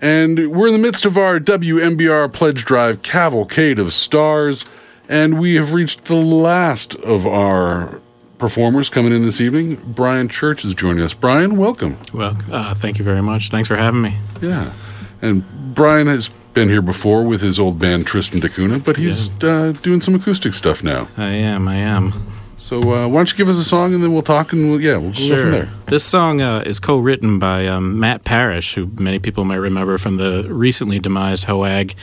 And we're in the midst of our WMBR Pledge Drive Cavalcade of Stars, and we have reached the last of our performers coming in this evening. Brian Church is joining us. Brian, welcome. Well, uh, thank you very much. Thanks for having me. Yeah. And Brian has been here before with his old band Tristan da Cunha, but he's uh, doing some acoustic stuff now. I am, I am. So uh, why don't you give us a song and then we'll talk and we'll, yeah, we'll go from there. This song uh, is co-written by um, Matt Parrish, who many people might remember from the recently demised Hoag.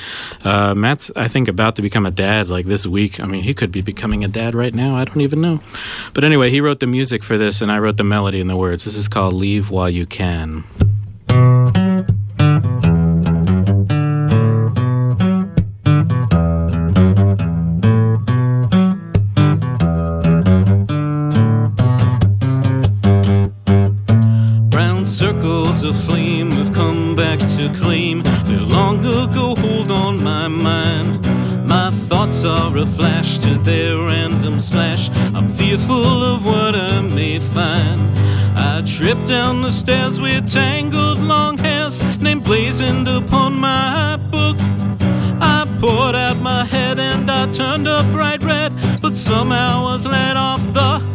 Uh, Matt's, I think, about to become a dad like this week. I mean, he could be becoming a dad right now. I don't even know. But anyway, he wrote the music for this, and I wrote the melody and the words. This is called "Leave While You Can." My mind. My thoughts are a flash to their random splash. I'm fearful of what I may find. I trip down the stairs with tangled long hairs, name blazoned upon my book. I poured out my head and I turned up bright red, but somehow was let off the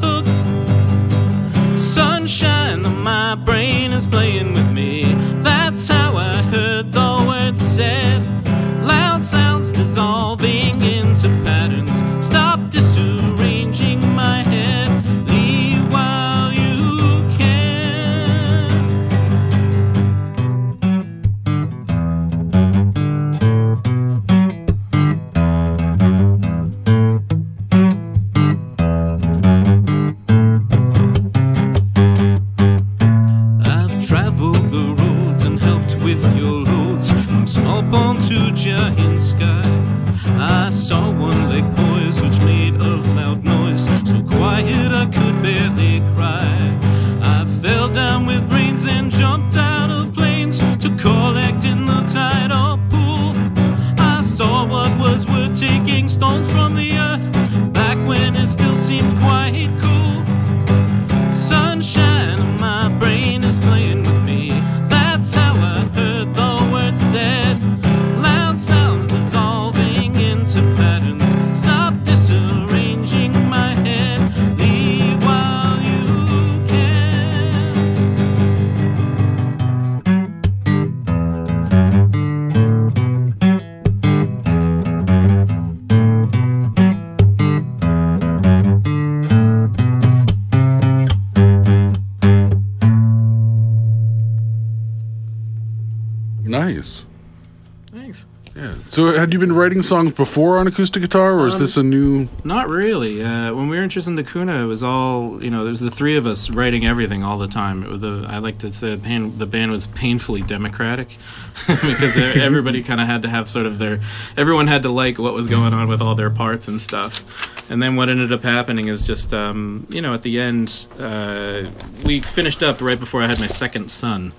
So had you been writing songs before on acoustic guitar or is Um, this a new Not really. Uh, when we were in Tristan da Cunha, it was all you know. There was the three of us writing everything all the time. It was the, I like to say the band, the band was painfully democratic because everybody kind of had to have sort of their. Everyone had to like what was going on with all their parts and stuff. And then what ended up happening is just um, you know at the end uh, we finished up right before I had my second son,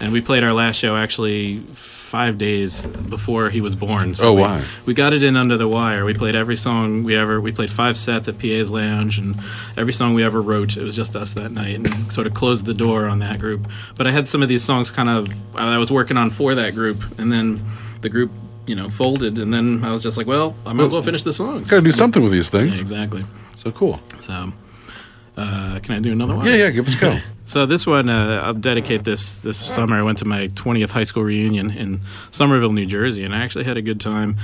and we played our last show actually five days before he was born. So Oh, we- wow. we got it in under the wire. We played every song we ever. We played five sets at PA's Lounge, and every song we ever wrote. It was just us that night, and sort of closed the door on that group. But I had some of these songs kind of I was working on for that group, and then the group, you know, folded, and then I was just like, well, I might as well finish the songs. Got to do something with these Yeah, things. exactly. So cool. So, uh, can I do another one? Yeah, yeah, give us a go. So this one, uh, I'll dedicate this this summer. I went to my 20th high school reunion in Somerville, New Jersey, and I actually had a good time.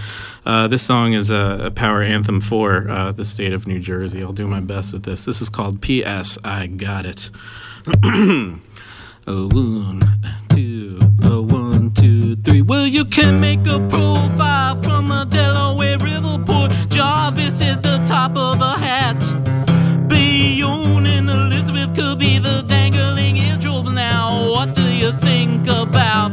Uh, this song is a, a power anthem for uh, the state of New Jersey. I'll do my best with this. This is called "P.S. I Got It." a one, two, a one, two, three. Well, you can make a profile from the think about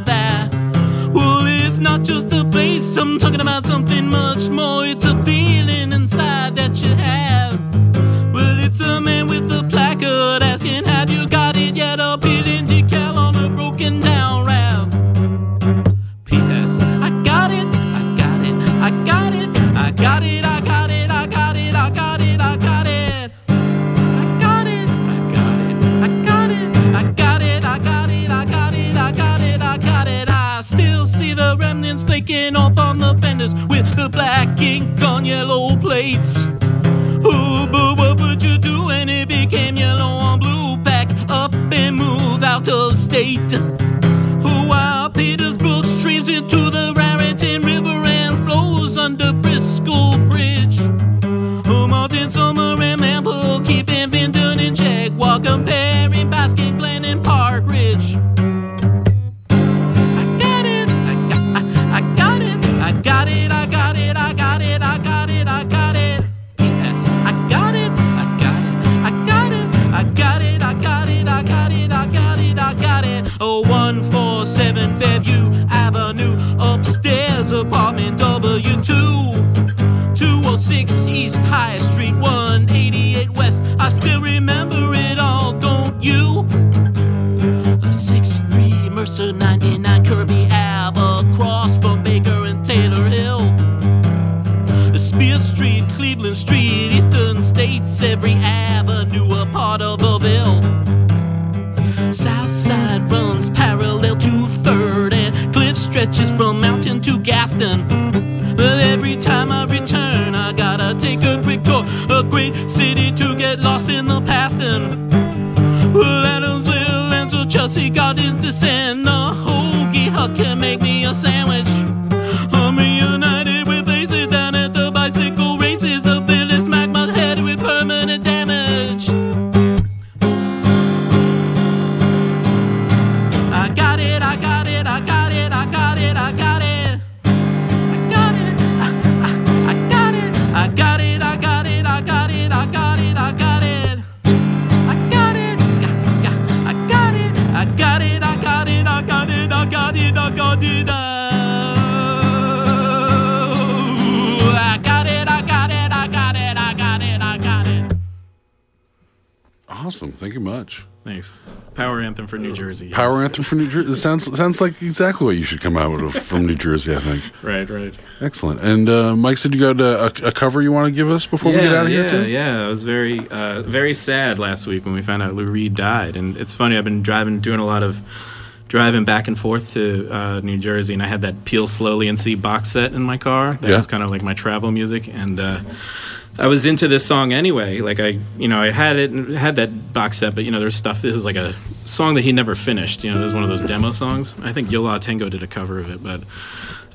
flaking off on the fenders with the black ink on yellow plates. Oh, but what would you do when it became yellow on blue? Pack up and move out of state. Oh, while Peters Brook streams into the Raritan River and flows under Bristol Bridge. Oh, Martin Summer and Mample keeping Vinton in check while comparing 6-3 99 Kirby Ave across from Baker and Taylor Hill. Spear Street, Cleveland Street, Eastern States, every avenue a part of the Ville. South side runs parallel to 3rd and cliff stretches from Mountain to Gaston. But every time I return, I gotta take a quick tour. A great city to get lost in the past and Chelsea Gardens descend. The hoagie hut can make me a sandwich. I'm reunited with faces down at the bicycle races. The village magma head with permanent damage. Awesome. Thank you much. Thanks. Power anthem for New Jersey. Power anthem for New Jersey. Sounds sounds like exactly what you should come out with from New Jersey. I think. Right, right. Excellent. And uh, Mike said you got a, a, a cover you want to give us before we get out of yeah, here too. Yeah, I was very, uh, very sad last week when we found out Lou Reed died. And it's funny, I've been driving, doing a lot of driving back and forth to uh, New Jersey, and I had that Peel Slowly and See box set in my car. That Yeah. was kind of like my travel music, and uh, I was into this song anyway. Like I, you know, I had it, had that box set, but you know, there's stuff. This is like a song that he never finished. You know, this is one of those demo songs. I think Yo La Tengo did a cover of it, but.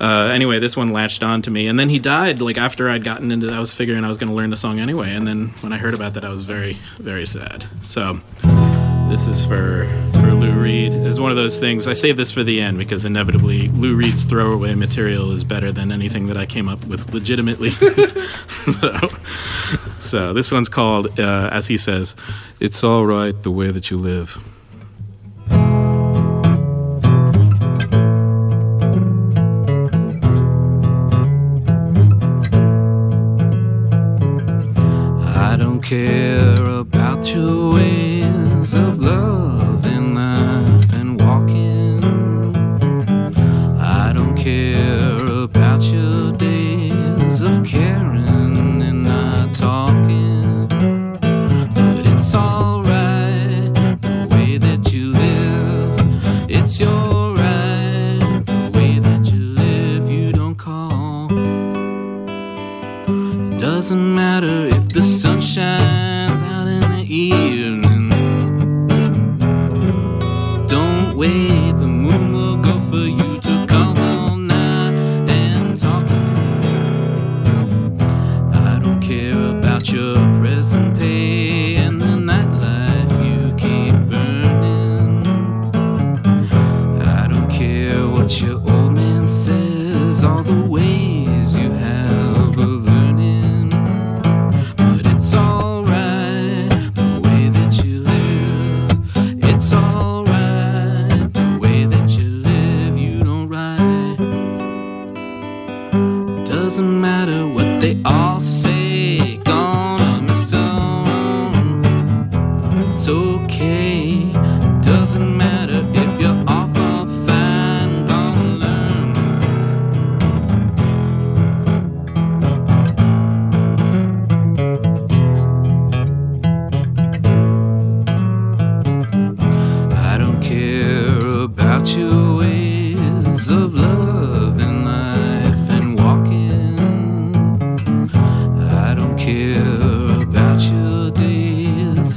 Uh, anyway, this one latched on to me, and then he died. Like after I'd gotten into, I was figuring I was going to learn the song anyway, and then when I heard about that, I was very, very sad. So, this is for for Lou Reed. It's one of those things. I save this for the end because inevitably Lou Reed's throwaway material is better than anything that I came up with legitimately. so, so this one's called, uh, as he says, "It's all right the way that you live." I don't care about your ways of love and life and walking. I don't care about your days of caring and not talking. But it's alright the way that you live. It's your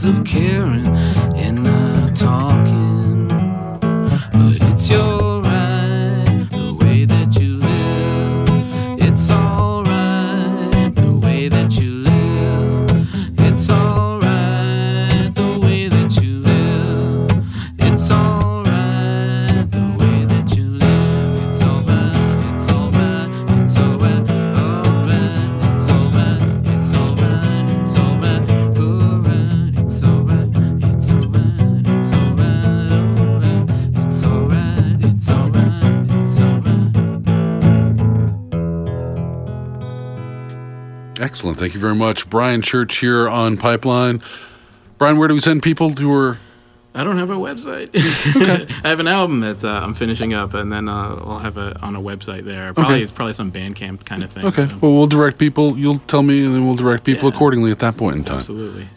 of caring in not talking, Excellent. Thank you very much. Brian Church here on Pipeline. Brian, where do we send people who are. I don't have a website. I have an album that uh, I'm finishing up, and then uh, I'll have it on a website there. Probably Okay. it's probably some Bandcamp kind of thing. Okay. so- Well, we'll direct people. You'll tell me, and then we'll direct people Yeah. accordingly at that point in time. absolutely.